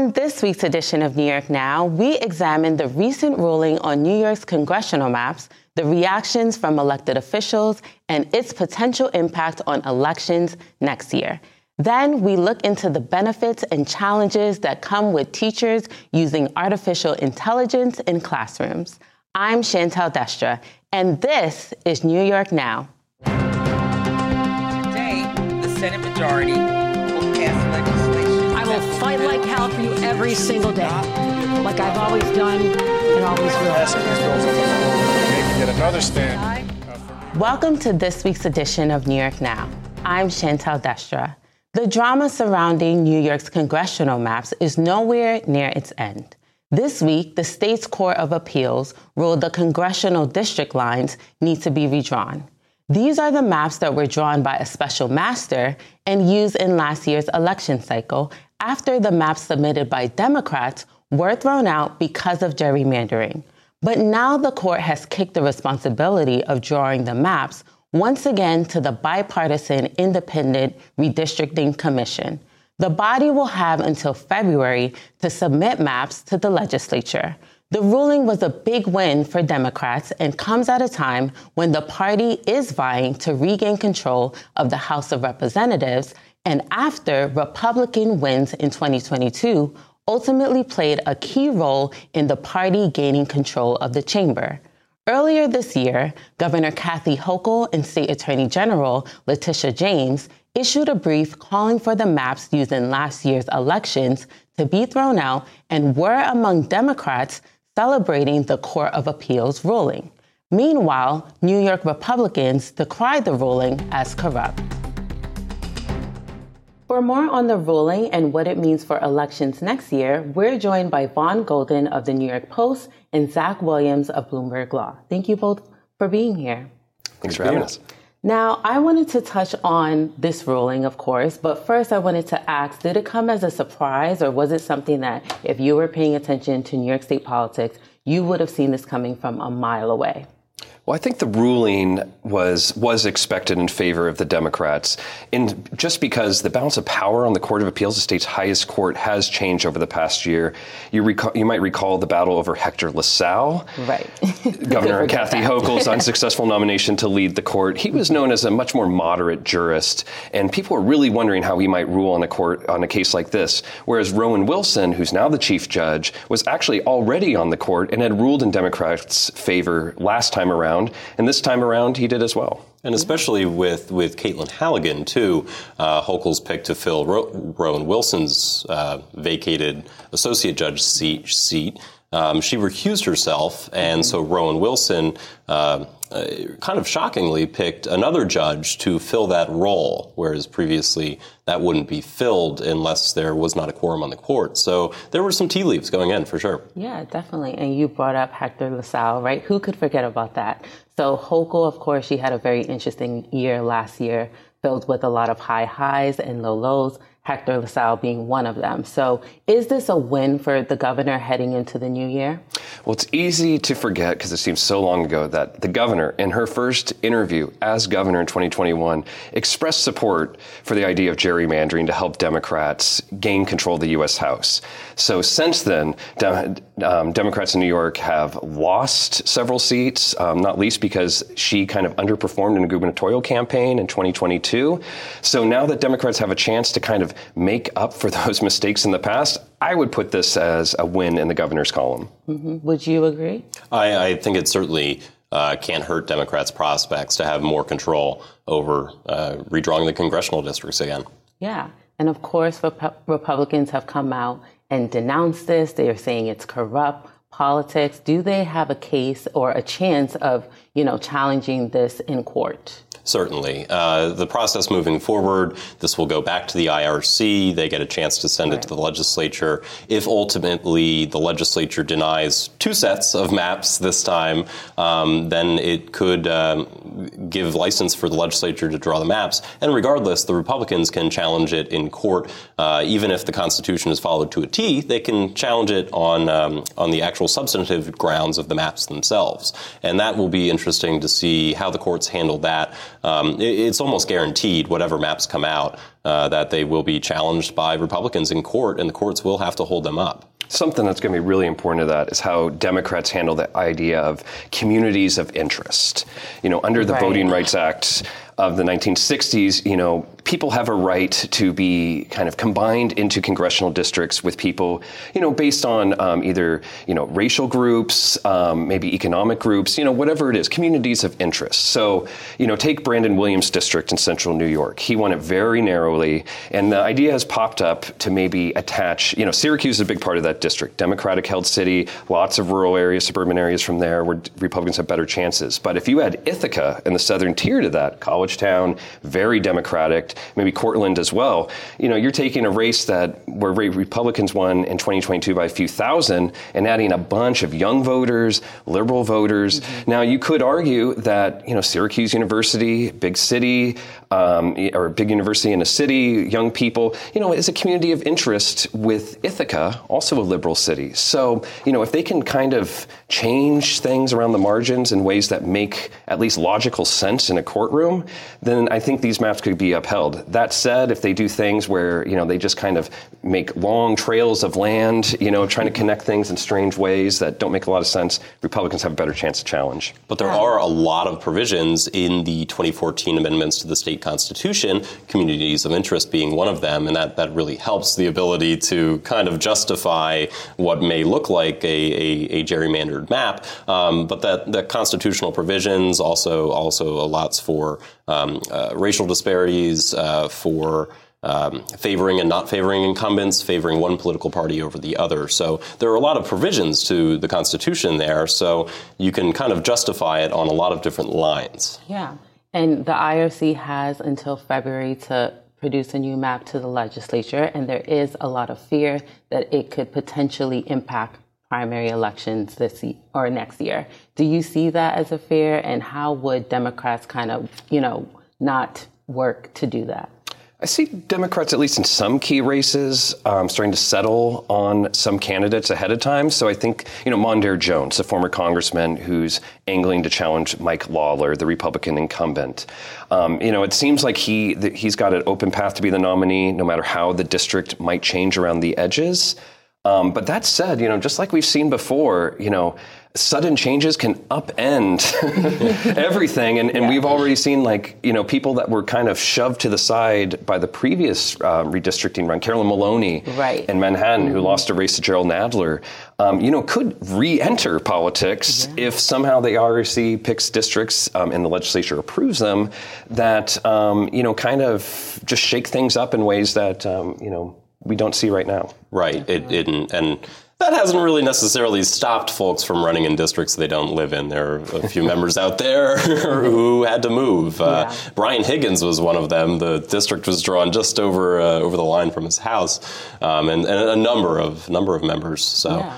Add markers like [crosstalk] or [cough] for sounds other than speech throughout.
On this week's edition of New York Now, we examine the recent ruling on New York's congressional maps, the reactions from elected officials, and its potential impact on elections next year. Then we look into the benefits and challenges that come with teachers using artificial intelligence in classrooms. I'm Shantel Destra, and this is New York Now. Today, the Senate majority fight like hell for you every single day, like I've always done and always will. Yet another stand. Welcome to this week's edition of New York Now. I'm Shantel Destra. The drama surrounding New York's congressional maps is nowhere near its end. This week, the state's Court of Appeals ruled the congressional district lines need to be redrawn. These are the maps that were drawn by a special master and used in last year's election cycle after the maps submitted by Democrats were thrown out because of gerrymandering. But now the court has kicked the responsibility of drawing the maps once again to the bipartisan independent redistricting commission. The body will have until February to submit maps to the legislature. The ruling was a big win for Democrats and comes at a time when the party is vying to regain control of the House of Representatives and after Republican wins in 2022 ultimately played a key role in the party gaining control of the chamber. Earlier this year, Governor Kathy Hochul and State Attorney General Letitia James issued a brief calling for the maps used in last year's elections to be thrown out and were among Democrats celebrating the Court of Appeals ruling. Meanwhile, New York Republicans decried the ruling as corrupt. For more on the ruling and what it means for elections next year, we're joined by Vaughn Golden of the New York Post and Zach Williams of Bloomberg Law. Thank you both for being here. Thanks for having us. Now, I wanted to touch on this ruling, of course, but first I wanted to ask Did it come as a surprise, or was it something that if you were paying attention to New York State politics, you would have seen this coming from a mile away? Well, I think the ruling was was expected in favor of the Democrats, and just because the balance of power on the Court of Appeals, the state's highest court, has changed over the past year. You recall, you might recall the battle over Hector LaSalle, right? [laughs] Governor [laughs] Kathy Hochul's [laughs] unsuccessful nomination to lead the court. He was known as a much more moderate jurist, and people were really wondering how he might rule on a court on a case like this. Whereas Rowan Wilson, who's now the chief judge, was actually already on the court and had ruled in Democrats' favor last time around around, and this time around he did as well. And especially with, with Caitlin Halligan, too, uh, Hochul's pick to fill Ro- Rowan Wilson's uh, vacated associate judge seat. seat. Um, she recused herself, and so Rowan Wilson uh, uh, kind of shockingly picked another judge to fill that role, whereas previously that wouldn't be filled unless there was not a quorum on the court. So there were some tea leaves going in for sure. Yeah, definitely. And you brought up Hector LaSalle, right? Who could forget about that? So Hochul, of course, she had a very interesting year last year, filled with a lot of high highs and low lows. Hector LaSalle being one of them. So, is this a win for the governor heading into the new year? Well, it's easy to forget because it seems so long ago that the governor, in her first interview as governor in 2021, expressed support for the idea of gerrymandering to help Democrats gain control of the U.S. House. So, since then, um, Democrats in New York have lost several seats, um, not least because she kind of underperformed in a gubernatorial campaign in 2022. So, now that Democrats have a chance to kind of make up for [laughs] those mistakes in the past, I would put this as a win in the governor's column. Mm-hmm. Would you agree? I, I think it certainly uh, can't hurt Democrats' prospects to have more control over uh, redrawing the congressional districts again. Yeah. And of course, Rep- Republicans have come out and denounce this. They are saying it's corrupt politics. Do they have a case or a chance of, you know, challenging this in court? Certainly. Uh, the process moving forward, this will go back to the IRC. They get a chance to send right. it to the legislature. If ultimately the legislature denies two sets of maps this time, um, then it could um, give license for the legislature to draw the maps. And regardless, the Republicans can challenge it in court. Uh, even if the Constitution is followed to a T, they can challenge it on, um, on the actual substantive grounds of the maps themselves. And that will be interesting to see how the courts handle that. Um, it, it's almost guaranteed, whatever maps come out, uh, that they will be challenged by Republicans in court, and the courts will have to hold them up. Something that's going to be really important to that is how Democrats handle the idea of communities of interest. You know, under the Right. Voting Rights Act of the 1960s, you know, people have a right to be kind of combined into congressional districts with people, you know, based on um, either, you know, racial groups, um, maybe economic groups, you know, whatever it is, communities of interest. So, you know, take Brandon Williams' district in central New York. He won it very narrowly, and the idea has popped up to maybe attach, you know, Syracuse is a big part of that district, Democratic held city, lots of rural areas, suburban areas from there where Republicans have better chances. But if you add Ithaca and the southern tier to that, college town, very Democratic, maybe Cortland as well, you know, you're taking a race that where Republicans won in 2022 by a few thousand and adding a bunch of young voters, liberal voters. Now, you could argue that, you know, Syracuse University, big city, um, or a big university in a city, young people, you know, is a community of interest with Ithaca, also a liberal city. So, you know, if they can kind of change things around the margins in ways that make at least logical sense in a courtroom, then I think these maps could be upheld. That said, if they do things where, you know, they just kind of make long trails of land, you know, trying to connect things in strange ways that don't make a lot of sense, Republicans have a better chance to challenge. But there are a lot of provisions in the 2014 amendments to the state constitution, communities of interest being one of them, and that, that really helps the ability to kind of justify what may look like a, a, a gerrymandered map. Um, but that, that constitutional provisions also also allots for um, uh, racial disparities, uh, for um, favoring and not favoring incumbents, favoring one political party over the other. So there are a lot of provisions to the Constitution there, so you can kind of justify it on a lot of different lines. Yeah. And the IRC has until February to produce a new map to the legislature, and there is a lot of fear that it could potentially impact primary elections this ye- or next year. Do you see that as a fear, and how would Democrats kind of, you know, not work to do that? I see Democrats, at least in some key races, um, starting to settle on some candidates ahead of time. So I think, you know, Mondaire Jones, the former congressman who's angling to challenge Mike Lawler, the Republican incumbent. Um, you know, it seems like he he's got an open path to be the nominee, no matter how the district might change around the edges. Um, but that said, you know, just like we've seen before, you know, sudden changes can upend [laughs] everything. And, and we've already seen, like, you know, people that were kind of shoved to the side by the previous uh, redistricting run, Carolyn Maloney Right. in Manhattan, who lost a race to Jerrold Nadler, um, you know, could re enter politics if somehow the IRC picks districts um, and the legislature approves them that, um, you know, kind of just shake things up in ways that, um, you know, we don't see right now. Right. It, it, and that hasn't really necessarily stopped folks from running in districts they don't live in. There are a few [laughs] members out there [laughs] who had to move. Uh, Brian Higgins was one of them. The district was drawn just over uh, over the line from his house, um, and, and a number of number of members. So. Yeah.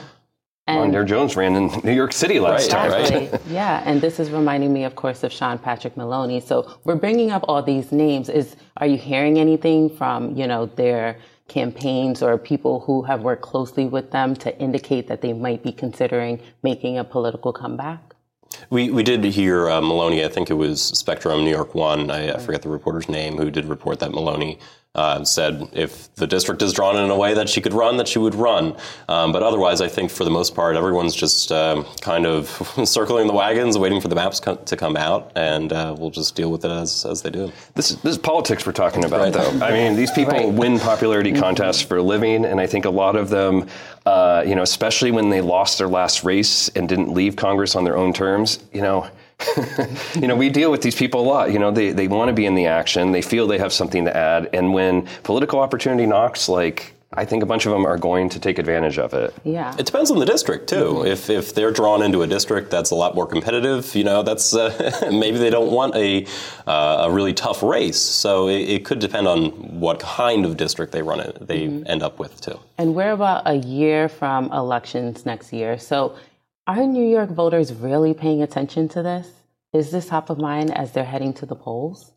And Mondaire Jones ran in New York City last Right, time. right. Yeah, and this is reminding me, of course, of Sean Patrick Maloney. So we're bringing up all these names. Is are you hearing anything from you know their campaigns or people who have worked closely with them to indicate that they might be considering making a political comeback? We, we did hear uh, Maloney, I think it was Spectrum New York One, I, I forget the reporter's name, who did report that Maloney uh, said if the district is drawn in a way that she could run, that she would run. Um, but otherwise, I think for the most part, everyone's just um, kind of [laughs] circling the wagons, waiting for the maps co- to come out, and uh, we'll just deal with it as, as they do. This is, this is politics we're talking about, Right. though. I mean, these people Right. win popularity contests for a living, and I think a lot of them, uh, you know, especially when they lost their last race and didn't leave Congress on their own terms, you know. [laughs] you know, we deal with these people a lot. You know, they, they want to be in the action. They feel they have something to add. And when political opportunity knocks, like, I think a bunch of them are going to take advantage of it. Yeah. It depends on the district too. If if they're drawn into a district that's a lot more competitive, you know, that's uh, [laughs] maybe they don't want a uh, a really tough race. So it, it could depend on what kind of district they run it. They end up with too. And we're about a year from elections next year. So are New York voters really paying attention to this? Is this top of mind as they're heading to the polls?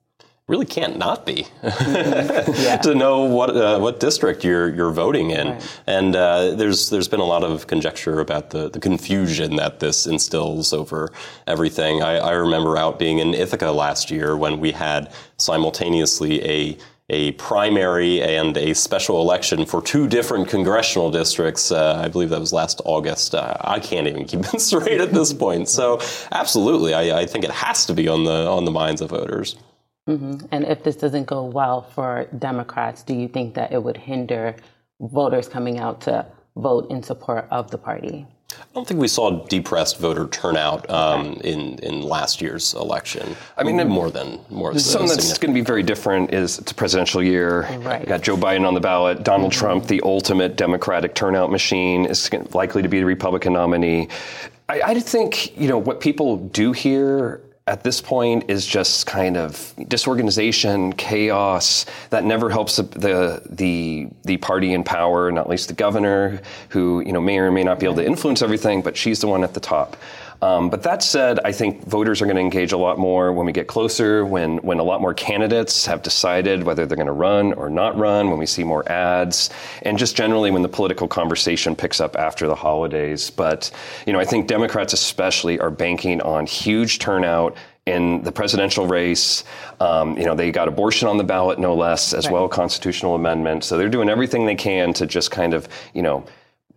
really can't not be [laughs] to know what uh, what district you're you're voting in. Right. And uh, there's there's been a lot of conjecture about the, the confusion that this instills over everything. I, I remember out being in Ithaca last year when we had simultaneously a a primary and a special election for two different congressional districts. Uh, I believe that was last August. Uh, I can't even keep [laughs] it straight at this point. So, absolutely, I, I, think it has to be on the on the minds of voters. Mm-hmm. And if this doesn't go well for Democrats, do you think that it would hinder voters coming out to vote in support of the party? I don't think we saw depressed voter turnout um, in in last year's election. I mean, more than more. Something that's going to be very different is it's a presidential year. Right. We got Joe Biden on the ballot. Donald mm-hmm. Trump, the ultimate Democratic turnout machine, is likely to be the Republican nominee. I, I think you know what people do here at this point is just kind of disorganization, chaos that never helps the the the party in power, not least the governor, who you know may or may not be able to influence everything, but she's the one at the top. Um, but that said, I think voters are going to engage a lot more when we get closer, when, when a lot more candidates have decided whether they're going to run or not run, when we see more ads, and just generally when the political conversation picks up after the holidays. But, you know, I think Democrats especially are banking on huge turnout in the presidential race. Um, you know, they got abortion on the ballot, no less, as right. well, constitutional amendment. So they're doing everything they can to just kind of, you know,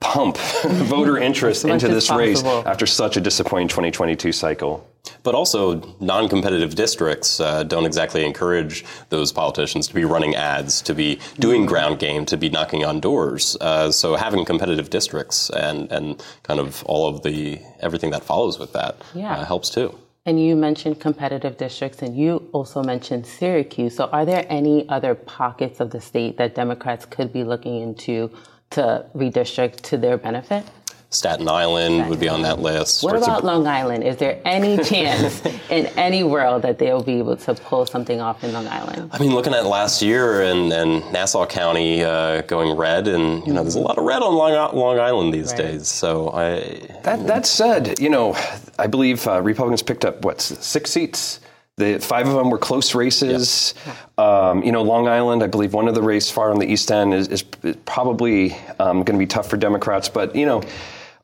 pump [laughs] voter [laughs] interest into this race after such a disappointing 2022 cycle. But also, non competitive districts uh, don't exactly encourage those politicians to be running ads, to be doing ground game, to be knocking on doors. Uh, so, having competitive districts and, and kind of all of the everything that follows with that yeah. uh, helps too. And you mentioned competitive districts, and you also mentioned Syracuse. So, are there any other pockets of the state that Democrats could be looking into to redistrict to their benefit? Staten Island Staten would be on that list. What about Long Island? Is there any [laughs] chance in any world that they'll be able to pull something off in Long Island? I mean, looking at last year and, and Nassau County uh, going red, and you know, there's a lot of red on Long, Long Island these right. days. So I. That that said, you know, I believe uh, Republicans picked up what six seats. The five of them were close races. Yep. Um, you know, Long Island, I believe one of the races far on the east end is, is probably um, going to be tough for Democrats. But you know,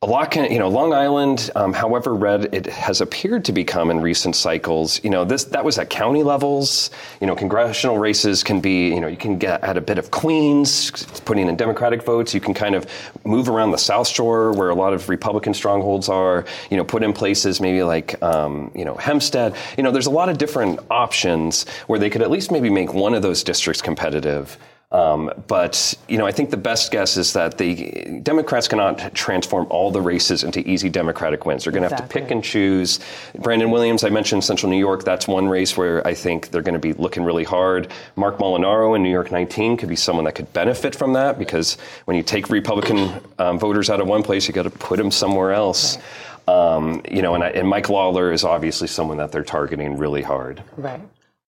a lot can, you know, Long Island, um, however red it has appeared to become in recent cycles, you know, this that was at county levels. You know, congressional races can be, you know, you can get at a bit of Queens, putting in Democratic votes. You can kind of move around the South Shore where a lot of Republican strongholds are. You know, put in places maybe like, um, you know, Hempstead. You know, there's a lot of different options where they could at least maybe make one of those districts competitive. Um, but you know, I think the best guess is that the Democrats cannot transform all the races into easy Democratic wins. They're going to exactly. have to pick and choose. Brandon Williams, I mentioned Central New York. That's one race where I think they're going to be looking really hard. Marc Molinaro in New York 19 could be someone that could benefit from that because when you take Republican um, voters out of one place, you got to put them somewhere else. Right. Um, you know, and, and Mike Lawler is obviously someone that they're targeting really hard. Right.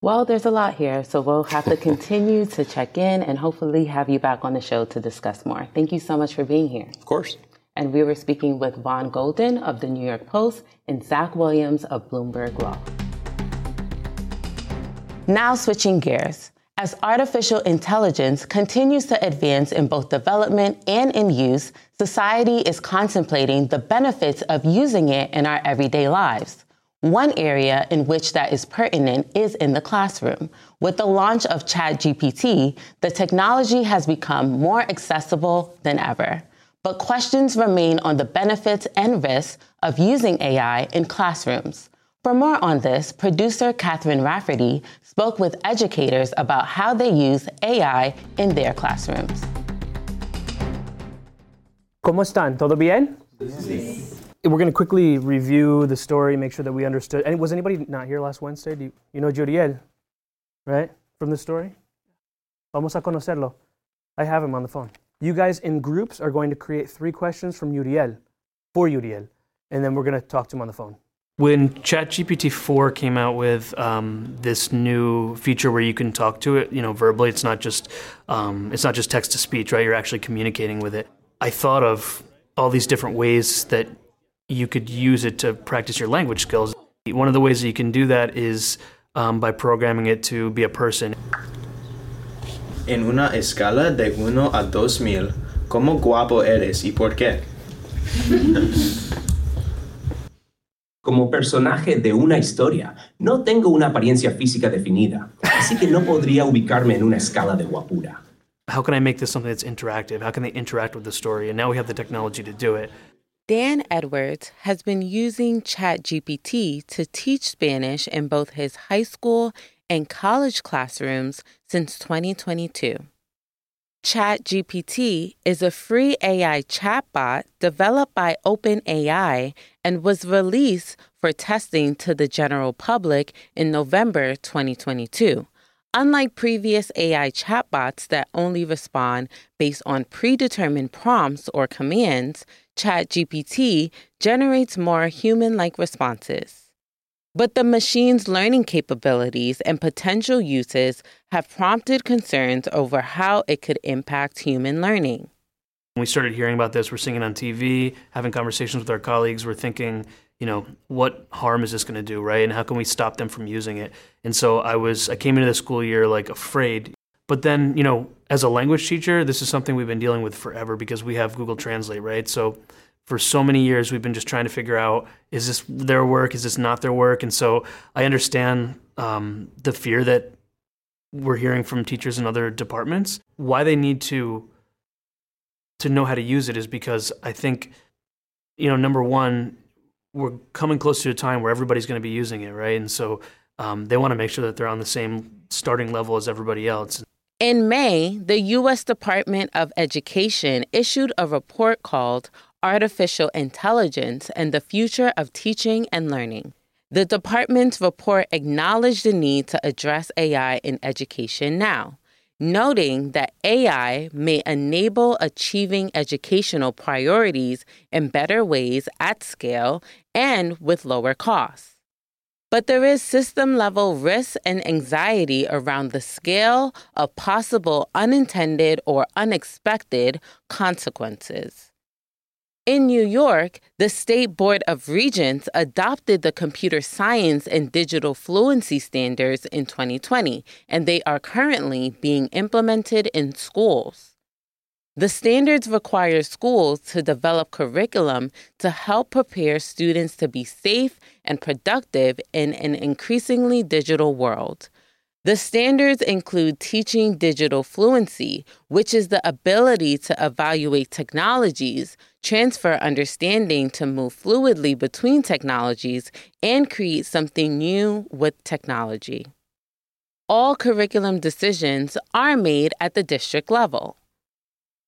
Well, there's a lot here, so we'll have to [laughs] continue to check in and hopefully have you back on the show to discuss more. Thank you so much for being here. Of course. And we were speaking with Vaughn Golden of the New York Post and Zach Williams of Bloomberg Law. Now, switching gears. As artificial intelligence continues to advance in both development and in use, society is contemplating the benefits of using it in our everyday lives. One area in which that is pertinent is in the classroom. With the launch of ChatGPT, the technology has become more accessible than ever. But questions remain on the benefits and risks of using AI in classrooms. For more on this, producer Catherine Rafferty spoke with educators about how they use AI in their classrooms. ¿Cómo están? ¿Todo bien? Sí we're going to quickly review the story, make sure that we understood. And was anybody not here last Wednesday? Do you, you know Juriel, right? From the story? Vamos a conocerlo. I have him on the phone. You guys in groups are going to create three questions from Uriel, for Uriel, and then we're going to talk to him on the phone. When ChatGPT 4 came out with um, this new feature where you can talk to it, you know, verbally, it's not just um, it's not just text to speech, right? You're actually communicating with it. I thought of all these different ways that you could use it to practice your language skills. One of the ways that you can do that is um, by programming it to be a person. En una escala de 1 a 2000, ¿cómo guapo eres y por qué? Como personaje de una historia, no tengo una apariencia física definida, así que no podría ubicarme en una escala de guapura. How can I make this something that's interactive? How can they interact with the story? And now we have the technology to do it. Dan Edwards has been using ChatGPT to teach Spanish in both his high school and college classrooms since 2022. ChatGPT is a free AI chatbot developed by OpenAI and was released for testing to the general public in November 2022. Unlike previous AI chatbots that only respond based on predetermined prompts or commands, ChatGPT generates more human like responses. But the machine's learning capabilities and potential uses have prompted concerns over how it could impact human learning. When we started hearing about this, we're seeing it on TV, having conversations with our colleagues, we're thinking, you know, what harm is this going to do, right? And how can we stop them from using it? And so I was, I came into the school year like afraid. But then, you know, as a language teacher, this is something we've been dealing with forever because we have Google Translate, right? So for so many years, we've been just trying to figure out is this their work, is this not their work? And so I understand um, the fear that we're hearing from teachers in other departments. Why they need to to know how to use it is because I think, you know, number one, we're coming close to a time where everybody's going to be using it, right? And so um, they want to make sure that they're on the same starting level as everybody else. In May, the U.S. Department of Education issued a report called Artificial Intelligence and the Future of Teaching and Learning. The department's report acknowledged the need to address AI in education now noting that AI may enable achieving educational priorities in better ways at scale and with lower costs. But there is system level risk and anxiety around the scale of possible unintended or unexpected consequences. In New York, the State Board of Regents adopted the computer science and digital fluency standards in 2020, and they are currently being implemented in schools. The standards require schools to develop curriculum to help prepare students to be safe and productive in an increasingly digital world. The standards include teaching digital fluency, which is the ability to evaluate technologies, transfer understanding to move fluidly between technologies, and create something new with technology. All curriculum decisions are made at the district level.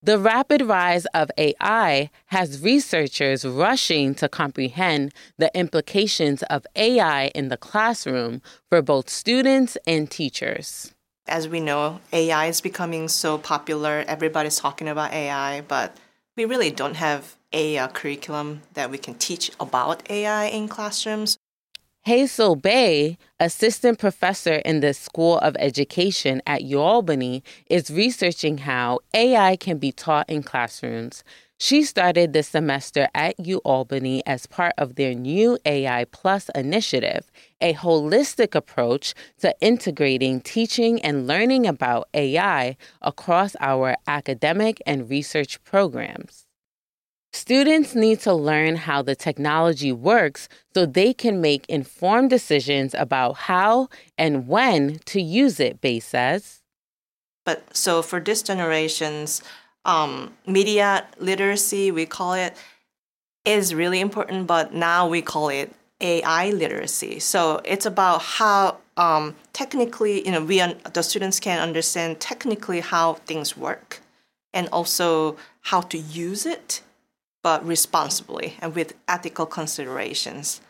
The rapid rise of AI has researchers rushing to comprehend the implications of AI in the classroom for both students and teachers. As we know, AI is becoming so popular, everybody's talking about AI, but we really don't have a uh, curriculum that we can teach about AI in classrooms. Haesol Bae, assistant professor in the School of Education at UAlbany, is researching how AI can be taught in classrooms. She started this semester at UAlbany as part of their new AI Plus initiative, a holistic approach to integrating teaching and learning about AI across our academic and research programs. Students need to learn how the technology works so they can make informed decisions about how and when to use it, Bae says. But so for this generation's um, media literacy, we call it, is really important, but now we call it AI literacy. So it's about how um, technically, you know, we un- the students can understand technically how things work, and also how to use it but responsibly and with ethical considerations.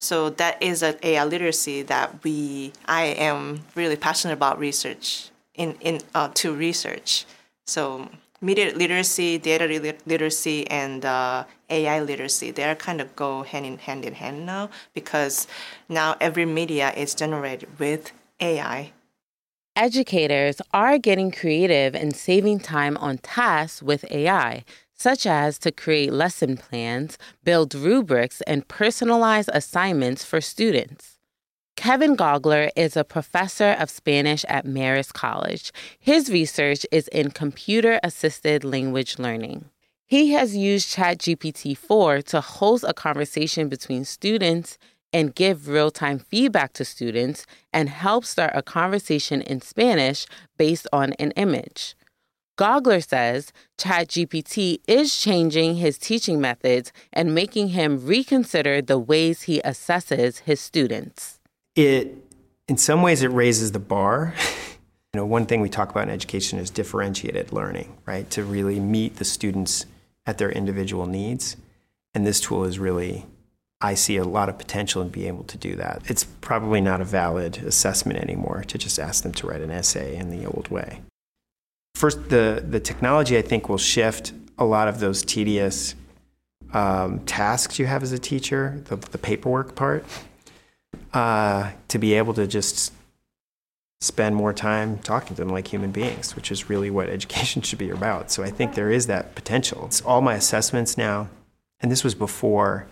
So that is an AI literacy that we I am really passionate about research in in uh, to research. So media literacy, data literacy, and uh, AI literacy they are kind of go hand in hand in hand now because now every media is generated with AI. Educators are getting creative and saving time on tasks with AI such as to create lesson plans, build rubrics, and personalize assignments for students. Kevin Gaugler is a professor of Spanish at Marist College. His research is in computer assisted language learning. He has used ChatGPT 4 to host a conversation between students and give real time feedback to students and help start a conversation in Spanish based on an image. Gaugler says ChatGPT is changing his teaching methods and making him reconsider the ways he assesses his students. It, in some ways, it raises the bar. [laughs] you know, one thing we talk about in education is differentiated learning, right? To really meet the students at their individual needs. And this tool is really, I see a lot of potential in being able to do that. It's probably not a valid assessment anymore to just ask them to write an essay in the old way. First, the, the technology I think will shift a lot of those tedious um, tasks you have as a teacher, the, the paperwork part, uh, to be able to just spend more time talking to them like human beings, which is really what [laughs] education should be about. So I think there is that potential. It's all my assessments now, and this was before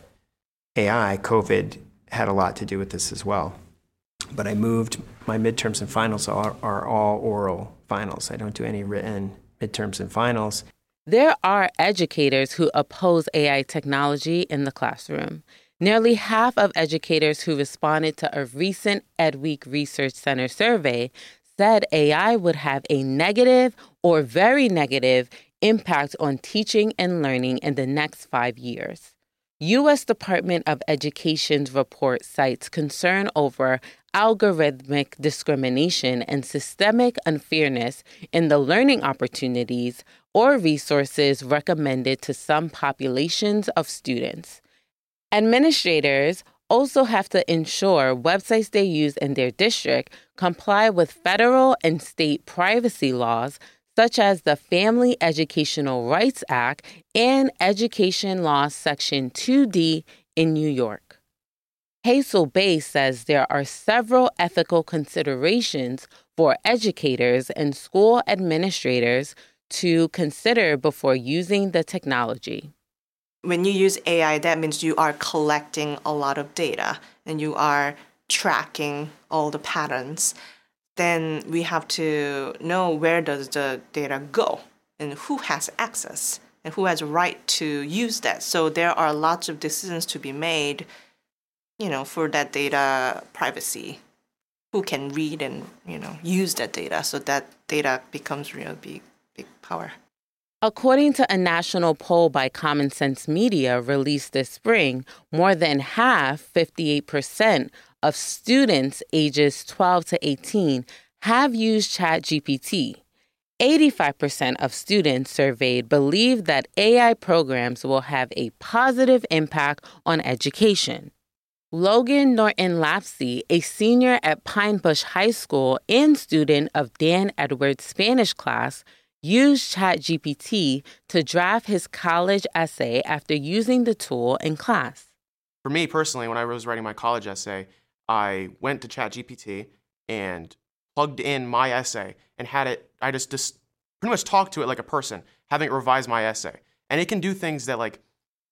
AI, COVID had a lot to do with this as well. But I moved, my midterms and finals are, are all oral finals. I don't do any written midterms and finals. There are educators who oppose AI technology in the classroom. Nearly half of educators who responded to a recent EdWeek Research Center survey said AI would have a negative or very negative impact on teaching and learning in the next five years. U.S. Department of Education's report cites concern over algorithmic discrimination and systemic unfairness in the learning opportunities or resources recommended to some populations of students. Administrators also have to ensure websites they use in their district comply with federal and state privacy laws such as the Family Educational Rights Act and Education Law Section 2D in New York. Haesol Bae says there are several ethical considerations for educators and school administrators to consider before using the technology. When you use AI, that means you are collecting a lot of data and you are tracking all the patterns. Then we have to know where does the data go and who has access and who has a right to use that. So there are lots of decisions to be made you know, for that data privacy, who can read and, you know, use that data so that data becomes real big, big power. According to a national poll by Common Sense Media released this spring, more than half, 58%, of students ages 12 to 18 have used ChatGPT. 85% of students surveyed believe that AI programs will have a positive impact on education. Logan Norton Lapsey, a senior at Pine Bush High School and student of Dan Edwards' Spanish class, used ChatGPT to draft his college essay after using the tool in class. For me personally, when I was writing my college essay, I went to ChatGPT and plugged in my essay and had it, I just, just pretty much talked to it like a person, having it revise my essay. And it can do things that like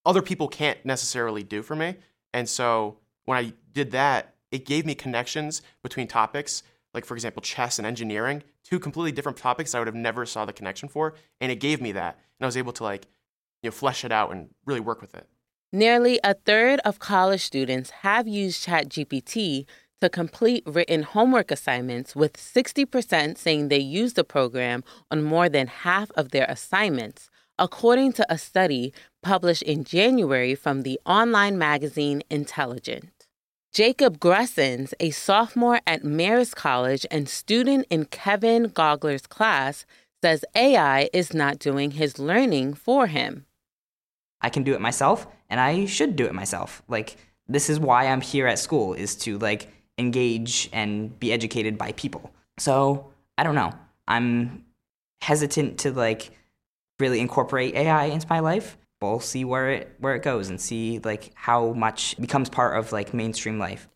other people can't necessarily do for me. And so when I did that, it gave me connections between topics, like for example, chess and engineering, two completely different topics I would have never saw the connection for, and it gave me that, and I was able to like, you know, flesh it out and really work with it. Nearly a third of college students have used ChatGPT to complete written homework assignments, with 60% saying they use the program on more than half of their assignments, according to a study published in January from the online magazine Intelligent. Jacob Gressens, a sophomore at Marist College and student in Kevin Gaugler's class, says AI is not doing his learning for him. I can do it myself and I should do it myself. Like this is why I'm here at school is to like engage and be educated by people. So, I don't know. I'm hesitant to like really incorporate AI into my life, we'll see where it where it goes and see like how much becomes part of like mainstream life.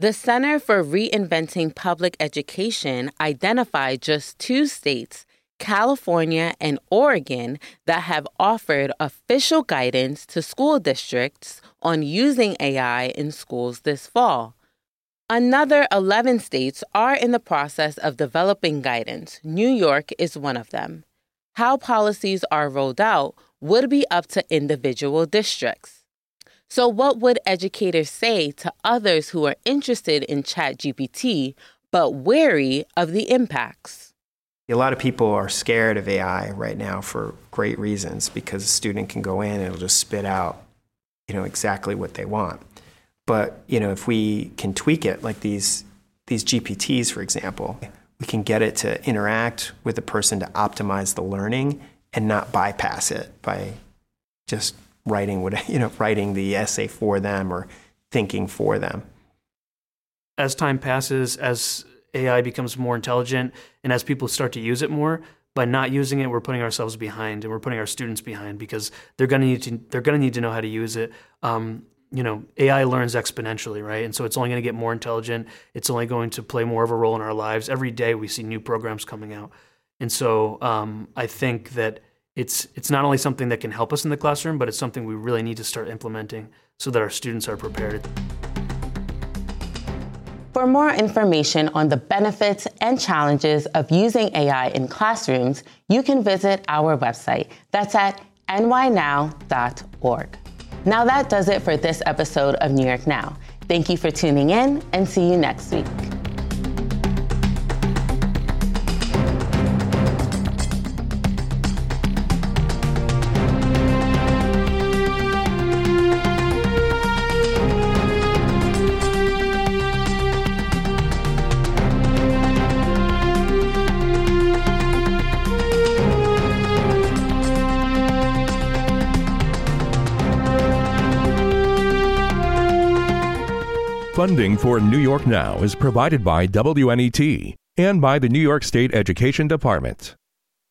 The Center for Reinventing Public Education identified just two states, California and Oregon, that have offered official guidance to school districts on using AI in schools this fall. Another 11 states are in the process of developing guidance. New York is one of them. How policies are rolled out would be up to individual districts. So, what would educators say to others who are interested in ChatGPT but wary of the impacts? A lot of people are scared of AI right now for great reasons because a student can go in and it'll just spit out, you know, exactly what they want. But you know, if we can tweak it, like these these GPTs, for example, we can get it to interact with the person to optimize the learning and not bypass it by just writing what [laughs] you know, writing the essay for them or thinking for them. As time passes, as AI becomes more intelligent, and as people start to use it more, by not using it, we're putting ourselves behind, and we're putting our students behind because they're going to need to they're going to need to know how to use it. Um, you know, AI learns exponentially, right? And so it's only going to get more intelligent. It's only going to play more of a role in our lives. Every day we see new programs coming out. And so um, I think that it's it's not only something that can help us in the classroom, but it's something we really need to start implementing so that our students are prepared. For more information on the benefits and challenges of using AI in classrooms, you can visit our website. That's at nynow.org. Now that does it for this episode of New York Now. Thank you for tuning in and see you next week. Funding for New York Now is provided by WNET and by the New York State Education Department.